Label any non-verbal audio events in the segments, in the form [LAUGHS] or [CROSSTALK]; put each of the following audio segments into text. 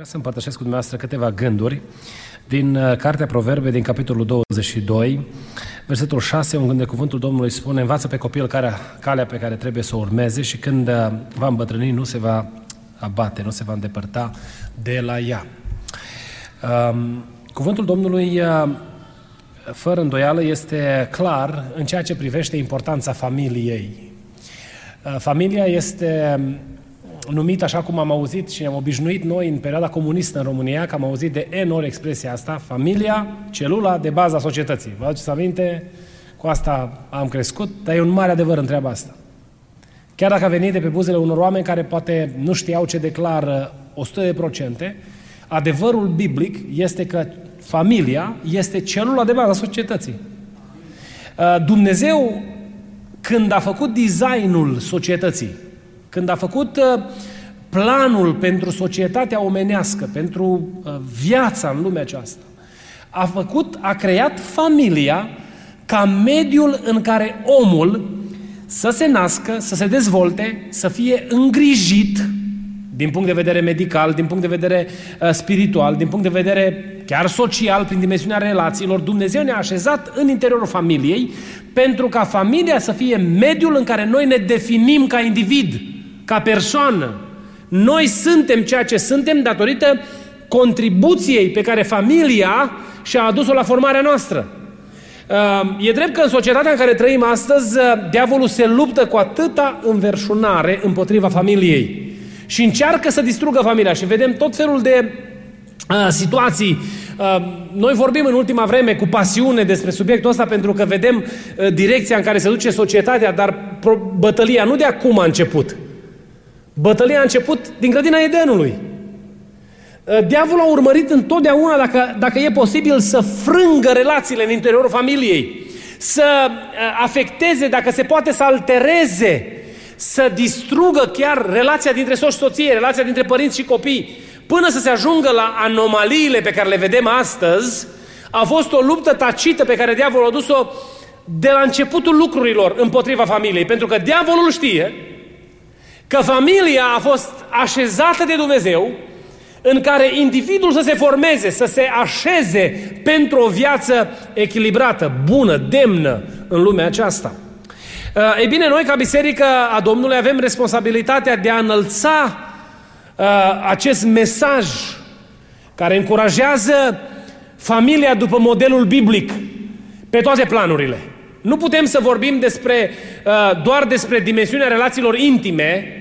Aș vrea să împărtășesc cu dumneavoastră câteva gânduri din uh, Cartea Proverbe, din capitolul 22, versetul 6, unde cuvântul Domnului spune Învață pe copil care, calea pe care trebuie să o urmeze și când uh, va îmbătrâni nu se va abate, nu se va îndepărta de la ea. Um, cuvântul Domnului, uh, fără îndoială, este clar în ceea ce privește importanța familiei. Familia este numit, așa cum am auzit și am obișnuit noi în perioada comunistă în România, că am auzit de N ori expresia asta, familia, celula de baza societății. Vă aduceți aminte? Cu asta am crescut, dar e un mare adevăr în treaba asta. Chiar dacă a venit de pe buzele unor oameni care poate nu știau ce declară 100%, adevărul biblic este că familia este celula de bază a societății. Uh, Dumnezeu, când a făcut designul societății, când a făcut uh, planul pentru societatea omenească, pentru uh, viața în lumea aceasta, a făcut, a creat familia ca mediul în care omul să se nască, să se dezvolte, să fie îngrijit din punct de vedere medical, din punct de vedere uh, spiritual, din punct de vedere chiar social, prin dimensiunea relațiilor. Dumnezeu ne-a așezat în interiorul familiei pentru ca familia să fie mediul în care noi ne definim ca individ ca persoană. Noi suntem ceea ce suntem datorită contribuției pe care familia și-a adus-o la formarea noastră. Uh, e drept că în societatea în care trăim astăzi, uh, diavolul se luptă cu atâta înverșunare împotriva familiei și încearcă să distrugă familia și vedem tot felul de uh, situații. Noi vorbim în ultima vreme cu pasiune despre subiectul ăsta pentru că vedem direcția în care se duce societatea, dar bătălia nu de acum a început. Bătălia a început din grădina Edenului. Ă, diavolul a urmărit întotdeauna, dacă, dacă e posibil, să frângă relațiile în interiorul familiei, să ă, afecteze, dacă se poate, să altereze, să distrugă chiar relația dintre soț și soție, relația dintre părinți și copii, până să se ajungă la anomaliile pe care le vedem astăzi, a fost o luptă tacită pe care diavolul a dus-o de la începutul lucrurilor împotriva familiei. Pentru că diavolul știe că familia a fost așezată de Dumnezeu în care individul să se formeze, să se așeze pentru o viață echilibrată, bună, demnă în lumea aceasta. Uh, ei bine, noi ca Biserică a Domnului avem responsabilitatea de a înălța uh, acest mesaj care încurajează familia după modelul biblic pe toate planurile. Nu putem să vorbim despre, uh, doar despre dimensiunea relațiilor intime,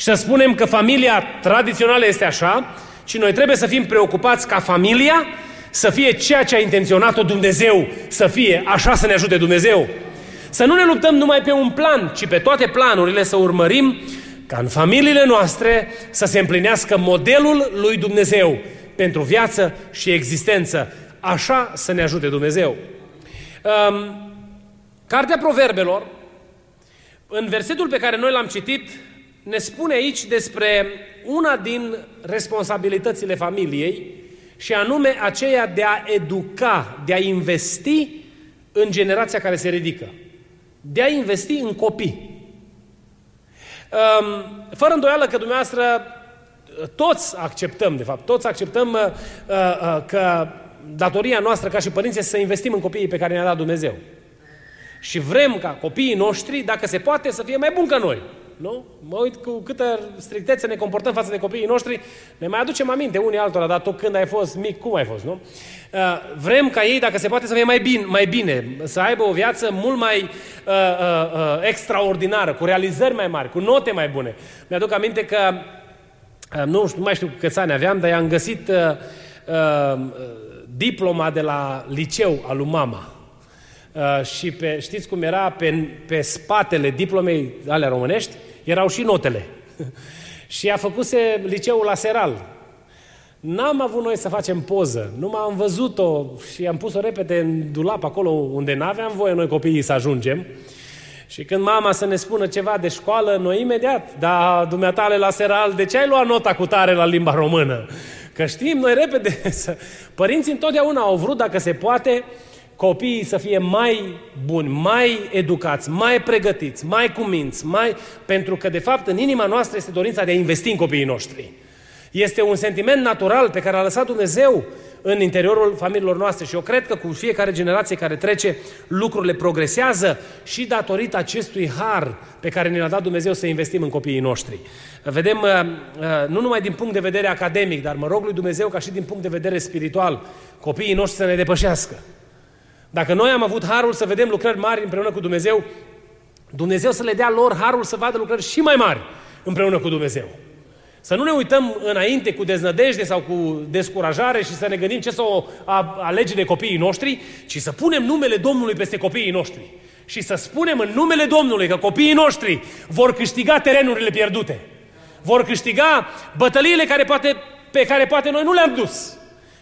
și să spunem că familia tradițională este așa și noi trebuie să fim preocupați ca familia să fie ceea ce a intenționat-o Dumnezeu să fie, așa să ne ajute Dumnezeu. Să nu ne luptăm numai pe un plan, ci pe toate planurile să urmărim ca în familiile noastre să se împlinească modelul lui Dumnezeu pentru viață și existență. Așa să ne ajute Dumnezeu. Um, Cartea Proverbelor, în versetul pe care noi l-am citit, ne spune aici despre una din responsabilitățile familiei și anume aceea de a educa, de a investi în generația care se ridică. De a investi în copii. Fără îndoială că dumneavoastră toți acceptăm, de fapt, toți acceptăm uh, uh, că datoria noastră ca și părinți este să investim în copiii pe care ne-a dat Dumnezeu. Și vrem ca copiii noștri, dacă se poate, să fie mai buni ca noi. Nu? Mă uit cu câtă strictețe ne comportăm față de copiii noștri, ne mai aducem aminte unii altora, dar tu când ai fost mic, cum ai fost, nu? Uh, vrem ca ei, dacă se poate, să fie mai bine, mai bine să aibă o viață mult mai uh, uh, uh, extraordinară, cu realizări mai mari, cu note mai bune. Mi-aduc aminte că, uh, nu, nu mai știu câți ani aveam, dar i-am găsit uh, uh, diploma de la liceu al lui mama. Uh, și pe, știți cum era pe, pe spatele diplomei alea românești? Erau și notele. și a făcuse liceul la Seral. N-am avut noi să facem poză, nu am văzut-o și am pus-o repede în dulap acolo unde n-aveam voie noi copiii să ajungem. Și când mama să ne spună ceva de școală, noi imediat, da, dumneatale la seral, de ce ai luat nota cu tare la limba română? Că știm noi repede [LAUGHS] să... Părinții întotdeauna au vrut, dacă se poate, copiii să fie mai buni, mai educați, mai pregătiți, mai cuminți, mai... pentru că, de fapt, în inima noastră este dorința de a investi în copiii noștri. Este un sentiment natural pe care a lăsat Dumnezeu în interiorul familiilor noastre și eu cred că cu fiecare generație care trece, lucrurile progresează și datorită acestui har pe care ne l-a dat Dumnezeu să investim în copiii noștri. Vedem, uh, uh, nu numai din punct de vedere academic, dar mă rog lui Dumnezeu ca și din punct de vedere spiritual, copiii noștri să ne depășească. Dacă noi am avut harul să vedem lucrări mari împreună cu Dumnezeu, Dumnezeu să le dea lor harul să vadă lucrări și mai mari împreună cu Dumnezeu. Să nu ne uităm înainte cu deznădejde sau cu descurajare și să ne gândim ce să o alege de copiii noștri, ci să punem numele Domnului peste copiii noștri. Și să spunem în numele Domnului că copiii noștri vor câștiga terenurile pierdute. Vor câștiga bătăliile care poate, pe care poate noi nu le-am dus.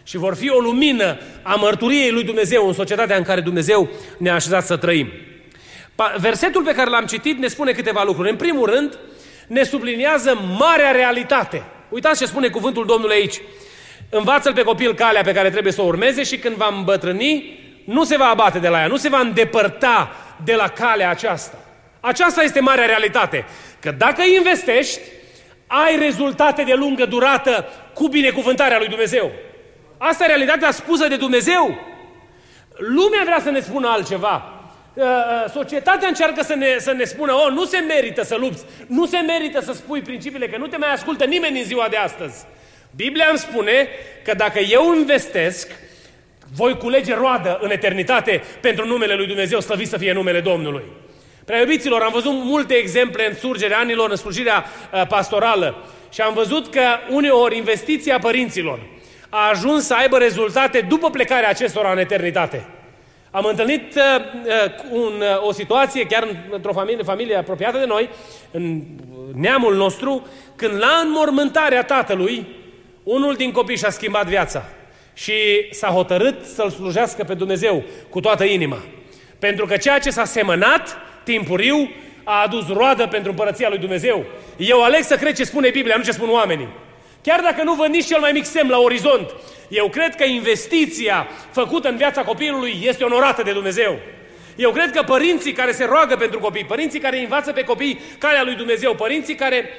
Și vor fi o lumină a mărturiei lui Dumnezeu în societatea în care Dumnezeu ne-a așezat să trăim. Versetul pe care l-am citit ne spune câteva lucruri. În primul rând, ne subliniază marea realitate. Uitați ce spune cuvântul Domnului aici. Învață-l pe copil calea pe care trebuie să o urmeze și când va îmbătrâni, nu se va abate de la ea, nu se va îndepărta de la calea aceasta. Aceasta este marea realitate. Că dacă investești, ai rezultate de lungă durată cu binecuvântarea lui Dumnezeu. Asta e realitatea spusă de Dumnezeu. Lumea vrea să ne spună altceva. Uh, uh, societatea încearcă să ne, să ne spună, oh, nu se merită să lupți, nu se merită să spui principiile, că nu te mai ascultă nimeni în ziua de astăzi. Biblia îmi spune că dacă eu investesc, voi culege roadă în eternitate pentru numele lui Dumnezeu, slăvit să fie numele Domnului. Prea iubiților, am văzut multe exemple în surgerea anilor, în slujirea uh, pastorală și am văzut că uneori investiția părinților a ajuns să aibă rezultate după plecarea acestora în eternitate. Am întâlnit uh, uh, un, uh, o situație, chiar într-o familie, familie apropiată de noi, în neamul nostru, când la înmormântarea tatălui, unul din copii și-a schimbat viața și s-a hotărât să-L slujească pe Dumnezeu cu toată inima. Pentru că ceea ce s-a semănat timpuriu a adus roadă pentru împărăția lui Dumnezeu. Eu aleg să cred ce spune Biblia, nu ce spun oamenii. Chiar dacă nu văd nici cel mai mic semn la orizont, eu cred că investiția făcută în viața copilului este onorată de Dumnezeu. Eu cred că părinții care se roagă pentru copii, părinții care învață pe copii calea lui Dumnezeu, părinții care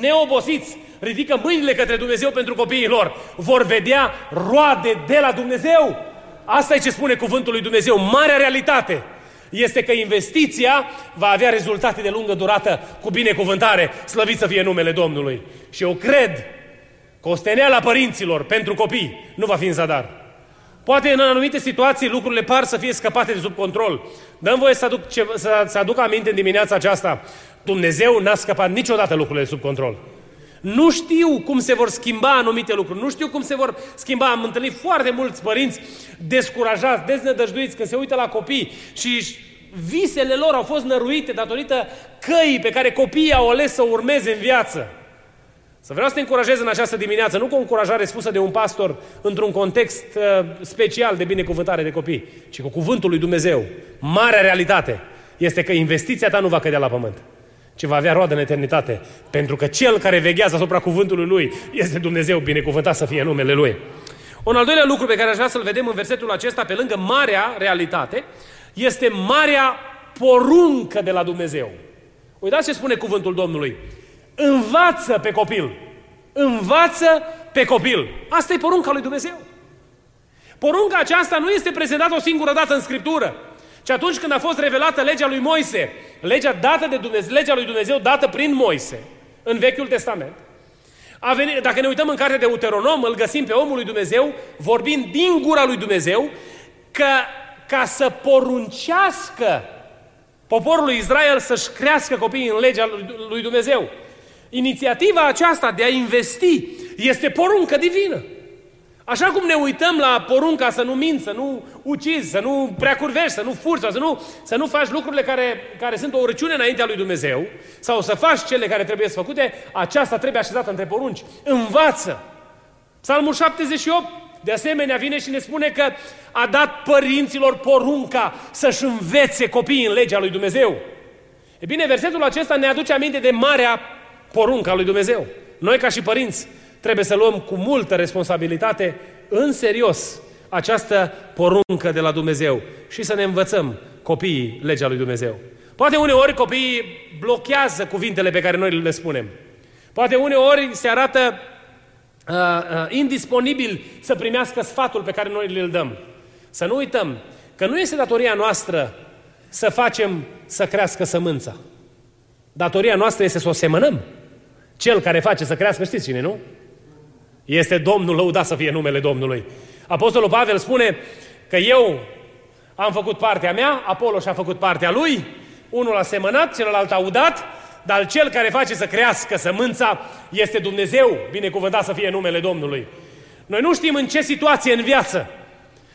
neobosiți ridică mâinile către Dumnezeu pentru copiii lor, vor vedea roade de la Dumnezeu. Asta e ce spune cuvântul lui Dumnezeu, marea realitate este că investiția va avea rezultate de lungă durată cu binecuvântare, slăvit să fie numele Domnului. Și eu cred că osteneala părinților pentru copii nu va fi în zadar. Poate în anumite situații lucrurile par să fie scăpate de sub control. Dăm voie să aduc, ce, să, să aduc aminte în dimineața aceasta. Dumnezeu n-a scăpat niciodată lucrurile de sub control. Nu știu cum se vor schimba anumite lucruri, nu știu cum se vor schimba. Am întâlnit foarte mulți părinți descurajați, deznădăjduiți când se uită la copii și visele lor au fost năruite datorită căii pe care copiii au ales să urmeze în viață. Să vreau să te încurajez în această dimineață, nu cu o încurajare spusă de un pastor într-un context uh, special de binecuvântare de copii, ci cu cuvântul lui Dumnezeu. Marea realitate este că investiția ta nu va cădea la pământ, ci va avea roadă în eternitate, pentru că cel care veghează asupra cuvântului lui este Dumnezeu, binecuvântat să fie numele lui. Un al doilea lucru pe care aș vrea să-l vedem în versetul acesta, pe lângă marea realitate, este marea poruncă de la Dumnezeu. Uitați ce spune cuvântul Domnului. Învață pe copil. Învață pe copil. Asta e porunca lui Dumnezeu. Porunca aceasta nu este prezentată o singură dată în Scriptură, ci atunci când a fost revelată legea lui Moise, legea dată de Dumnezeu, legea lui Dumnezeu dată prin Moise, în Vechiul Testament, a venit, dacă ne uităm în cartea de Uteronom, îl găsim pe omul lui Dumnezeu, vorbind din gura lui Dumnezeu, că ca să poruncească poporul lui Israel să-și crească copiii în legea lui Dumnezeu. Inițiativa aceasta de a investi este poruncă divină. Așa cum ne uităm la porunca să nu minți, să nu ucizi, să nu preacurvești, să nu furți, să nu, să nu faci lucrurile care, care sunt o urăciune înaintea lui Dumnezeu, sau să faci cele care trebuie să făcute, aceasta trebuie așezată între porunci. Învață! Psalmul 78, de asemenea, vine și ne spune că a dat părinților porunca să-și învețe copiii în legea lui Dumnezeu. E bine, versetul acesta ne aduce aminte de marea poruncă a lui Dumnezeu. Noi, ca și părinți, trebuie să luăm cu multă responsabilitate în serios această poruncă de la Dumnezeu și să ne învățăm copiii legea lui Dumnezeu. Poate uneori copiii blochează cuvintele pe care noi le spunem. Poate uneori se arată uh, uh, indisponibil să primească sfatul pe care noi îl dăm. Să nu uităm că nu este datoria noastră să facem să crească sămânța. Datoria noastră este să o semănăm. Cel care face să crească, știți cine, nu? Este Domnul, lăudat să fie numele Domnului. Apostolul Pavel spune că eu am făcut partea mea, Apollo și-a făcut partea lui, unul a semănat, celălalt a udat, dar cel care face să crească sămânța este Dumnezeu, binecuvântat să fie numele Domnului. Noi nu știm în ce situație în viață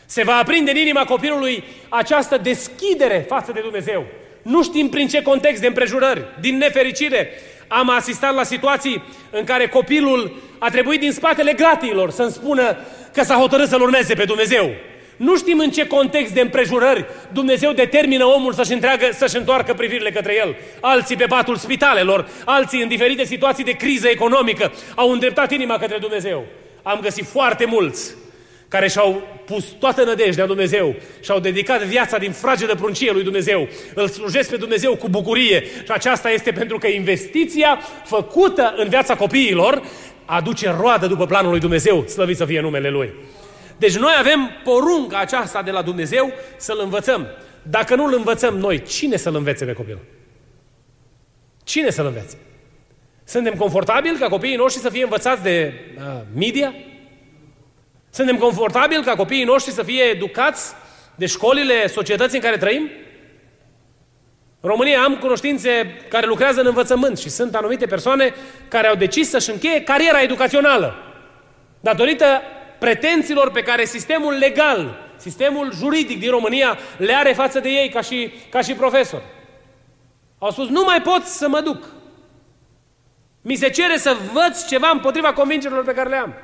se va aprinde în inima copilului această deschidere față de Dumnezeu. Nu știm prin ce context de împrejurări, din nefericire, am asistat la situații în care copilul a trebuit din spatele gratiilor să-mi spună că s-a hotărât să-L urmeze pe Dumnezeu. Nu știm în ce context de împrejurări Dumnezeu determină omul să-și, întreagă, să-și întoarcă privirile către el. Alții pe patul spitalelor, alții în diferite situații de criză economică au îndreptat inima către Dumnezeu. Am găsit foarte mulți care și-au pus toată nădejdea în Dumnezeu și-au dedicat viața din fragedă pruncie lui Dumnezeu. Îl slujesc pe Dumnezeu cu bucurie și aceasta este pentru că investiția făcută în viața copiilor aduce roadă după planul lui Dumnezeu, slăvit să fie numele Lui. Deci noi avem porunca aceasta de la Dumnezeu să-L învățăm. Dacă nu-L învățăm noi, cine să-L învețe pe copil? Cine să-L învețe? Suntem confortabili ca copiii noștri să fie învățați de uh, media? Suntem confortabili ca copiii noștri să fie educați de școlile societății în care trăim? În România am cunoștințe care lucrează în învățământ și sunt anumite persoane care au decis să-și încheie cariera educațională datorită pretențiilor pe care sistemul legal, sistemul juridic din România le are față de ei ca și, ca și profesor. Au spus, nu mai pot să mă duc. Mi se cere să văd ceva împotriva convingerilor pe care le am.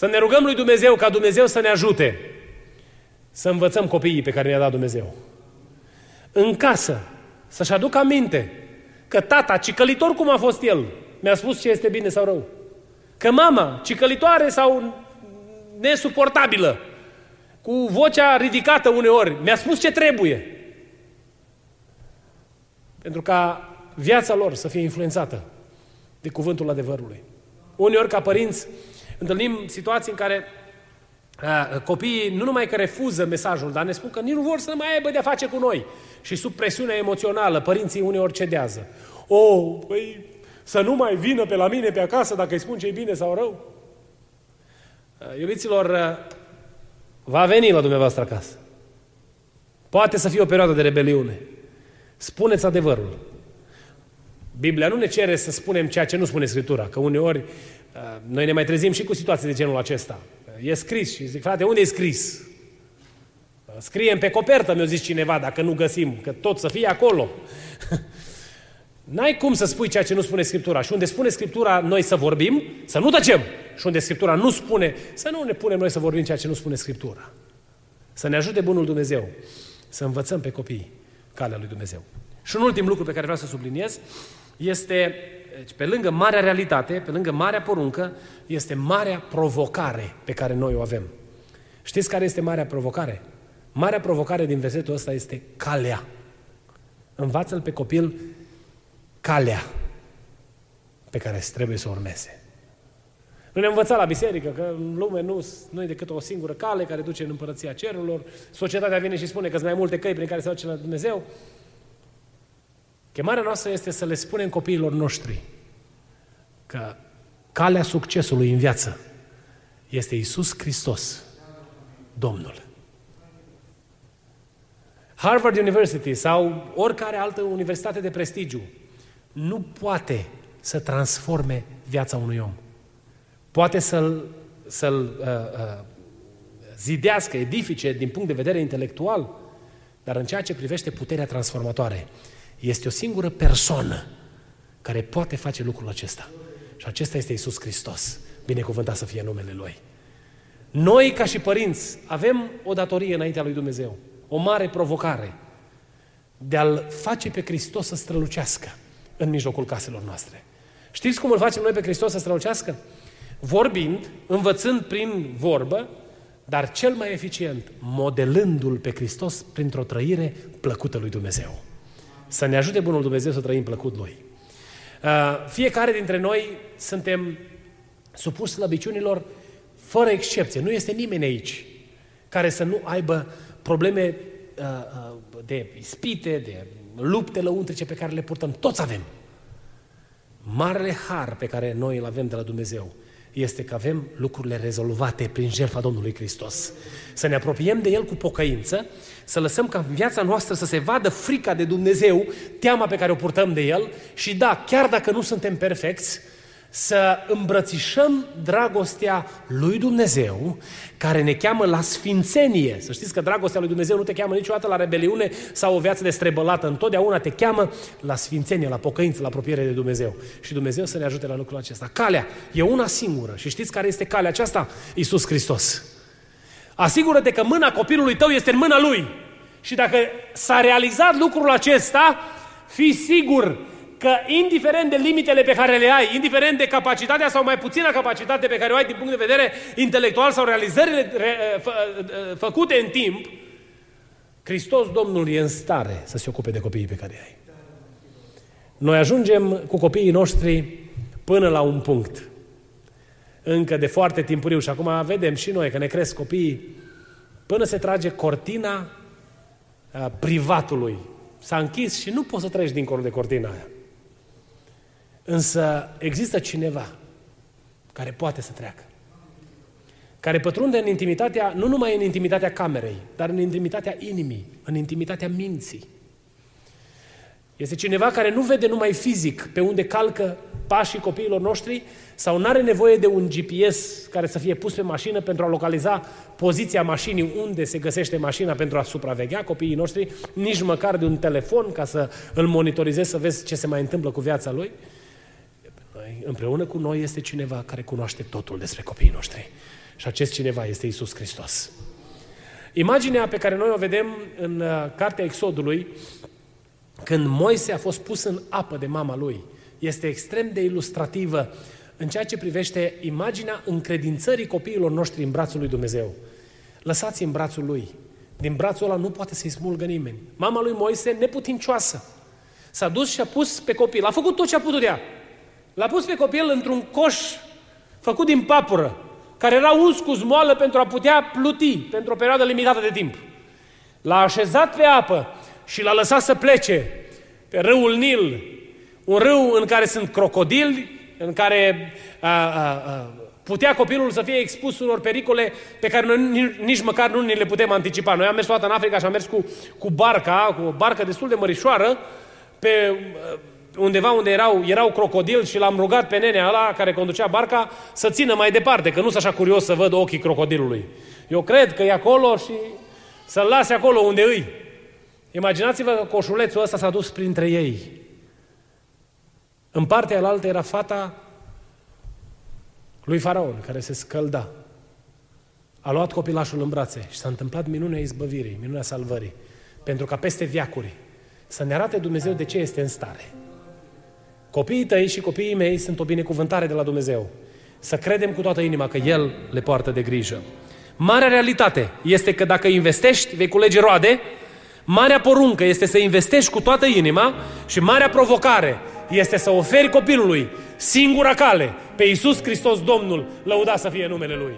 Să ne rugăm lui Dumnezeu ca Dumnezeu să ne ajute să învățăm copiii pe care ne-a dat Dumnezeu. În casă, să-și aducă aminte că tata, cicălitor cum a fost el, mi-a spus ce este bine sau rău. Că mama, cicălitoare sau nesuportabilă, cu vocea ridicată uneori, mi-a spus ce trebuie. Pentru ca viața lor să fie influențată de cuvântul adevărului. Uneori, ca părinți, întâlnim situații în care a, copiii nu numai că refuză mesajul, dar ne spun că nici nu vor să mai aibă de-a face cu noi. Și sub presiunea emoțională, părinții uneori cedează. O, oh, păi, să nu mai vină pe la mine pe acasă dacă îi spun ce e bine sau rău. Iubiților, va veni la dumneavoastră acasă. Poate să fie o perioadă de rebeliune. Spuneți adevărul. Biblia nu ne cere să spunem ceea ce nu spune Scriptura, că uneori noi ne mai trezim și cu situații de genul acesta. E scris și zic, frate, unde e scris? Scriem pe copertă, mi-a zis cineva, dacă nu găsim, că tot să fie acolo. [LAUGHS] N-ai cum să spui ceea ce nu spune Scriptura. Și unde spune Scriptura noi să vorbim, să nu tăcem. Și unde Scriptura nu spune, să nu ne punem noi să vorbim ceea ce nu spune Scriptura. Să ne ajute Bunul Dumnezeu să învățăm pe copii calea lui Dumnezeu. Și un ultim lucru pe care vreau să subliniez este, deci, pe lângă marea realitate, pe lângă marea poruncă, este marea provocare pe care noi o avem. Știți care este marea provocare? Marea provocare din versetul ăsta este calea. Învață-l pe copil calea pe care trebuie să o urmeze. Nu ne-am învățat la biserică că în lume nu, nu e decât o singură cale care duce în împărăția cerurilor. Societatea vine și spune că sunt mai multe căi prin care se duce la Dumnezeu. Chemarea noastră este să le spunem copiilor noștri că calea succesului în viață este Isus Hristos, Domnul. Harvard University sau oricare altă universitate de prestigiu nu poate să transforme viața unui om. Poate să-l, să-l uh, uh, zidească, edifice din punct de vedere intelectual, dar în ceea ce privește puterea transformatoare, este o singură persoană care poate face lucrul acesta. Și acesta este Isus Hristos. Binecuvântat să fie numele Lui. Noi, ca și părinți, avem o datorie înaintea lui Dumnezeu. O mare provocare de a-L face pe Hristos să strălucească în mijlocul caselor noastre. Știți cum îl facem noi pe Hristos să strălucească? Vorbind, învățând prin vorbă, dar cel mai eficient, modelându-L pe Hristos printr-o trăire plăcută lui Dumnezeu. Să ne ajute Bunul Dumnezeu să trăim plăcut Lui. Uh, fiecare dintre noi suntem supuși slăbiciunilor fără excepție. Nu este nimeni aici care să nu aibă probleme uh, uh, de ispite, de lupte lăuntrice pe care le purtăm. Toți avem. Marele har pe care noi îl avem de la Dumnezeu este că avem lucrurile rezolvate prin jertfa Domnului Hristos. Să ne apropiem de El cu pocăință, să lăsăm ca în viața noastră să se vadă frica de Dumnezeu, teama pe care o purtăm de El și da, chiar dacă nu suntem perfecți, să îmbrățișăm dragostea lui Dumnezeu, care ne cheamă la sfințenie. Să știți că dragostea lui Dumnezeu nu te cheamă niciodată la rebeliune sau o viață strebălată. Întotdeauna te cheamă la sfințenie, la pocăință, la apropiere de Dumnezeu. Și Dumnezeu să ne ajute la lucrul acesta. Calea e una singură. Și știți care este calea aceasta? Iisus Hristos. Asigură-te că mâna copilului tău este în mâna lui. Și dacă s-a realizat lucrul acesta, fii sigur că indiferent de limitele pe care le ai, indiferent de capacitatea sau mai puțină capacitate pe care o ai din punct de vedere intelectual sau realizările re, fă, făcute în timp, Hristos Domnul e în stare să se ocupe de copiii pe care ai. Noi ajungem cu copiii noștri până la un punct. Încă de foarte timpuriu și acum vedem și noi că ne cresc copiii până se trage cortina privatului. S-a închis și nu poți să treci dincolo de cortina aia. Însă există cineva care poate să treacă. Care pătrunde în intimitatea, nu numai în intimitatea camerei, dar în intimitatea inimii, în intimitatea minții. Este cineva care nu vede numai fizic pe unde calcă pașii copiilor noștri sau nu are nevoie de un GPS care să fie pus pe mașină pentru a localiza poziția mașinii unde se găsește mașina pentru a supraveghea copiii noștri, nici măcar de un telefon ca să îl monitorizezi să vezi ce se mai întâmplă cu viața lui. Noi, împreună cu noi este cineva care cunoaște totul despre copiii noștri. Și acest cineva este Isus Hristos. Imaginea pe care noi o vedem în uh, Cartea Exodului, când Moise a fost pus în apă de mama lui, este extrem de ilustrativă în ceea ce privește imaginea încredințării copiilor noștri în brațul lui Dumnezeu. Lăsați în brațul lui. Din brațul ăla nu poate să-i smulgă nimeni. Mama lui Moise, neputincioasă, s-a dus și a pus pe copil. A făcut tot ce a putut de ea. L-a pus pe copil într-un coș făcut din papură, care era uns cu zmoală pentru a putea pluti pentru o perioadă limitată de timp. L-a așezat pe apă și l-a lăsat să plece pe râul Nil, un râu în care sunt crocodili, în care a, a, a, putea copilul să fie expus unor pericole pe care noi nici măcar nu ni le putem anticipa. Noi am mers toată în Africa și am mers cu, cu barca, cu o barcă destul de mărișoară, pe undeva unde erau, erau crocodili și l-am rugat pe nenea ăla care conducea barca să țină mai departe, că nu sunt așa curios să văd ochii crocodilului. Eu cred că e acolo și să-l lase acolo unde îi. Imaginați-vă că coșulețul ăsta s-a dus printre ei. În partea alaltă era fata lui Faraon, care se scălda. A luat copilașul în brațe și s-a întâmplat minunea izbăvirii, minunea salvării. Pentru ca peste viacuri să ne arate Dumnezeu de ce este în stare. Copiii tăi și copiii mei sunt o binecuvântare de la Dumnezeu. Să credem cu toată inima că El le poartă de grijă. Marea realitate este că dacă investești, vei culege roade. Marea poruncă este să investești cu toată inima și marea provocare este să oferi copilului singura cale pe Iisus Hristos Domnul, lăuda să fie numele Lui.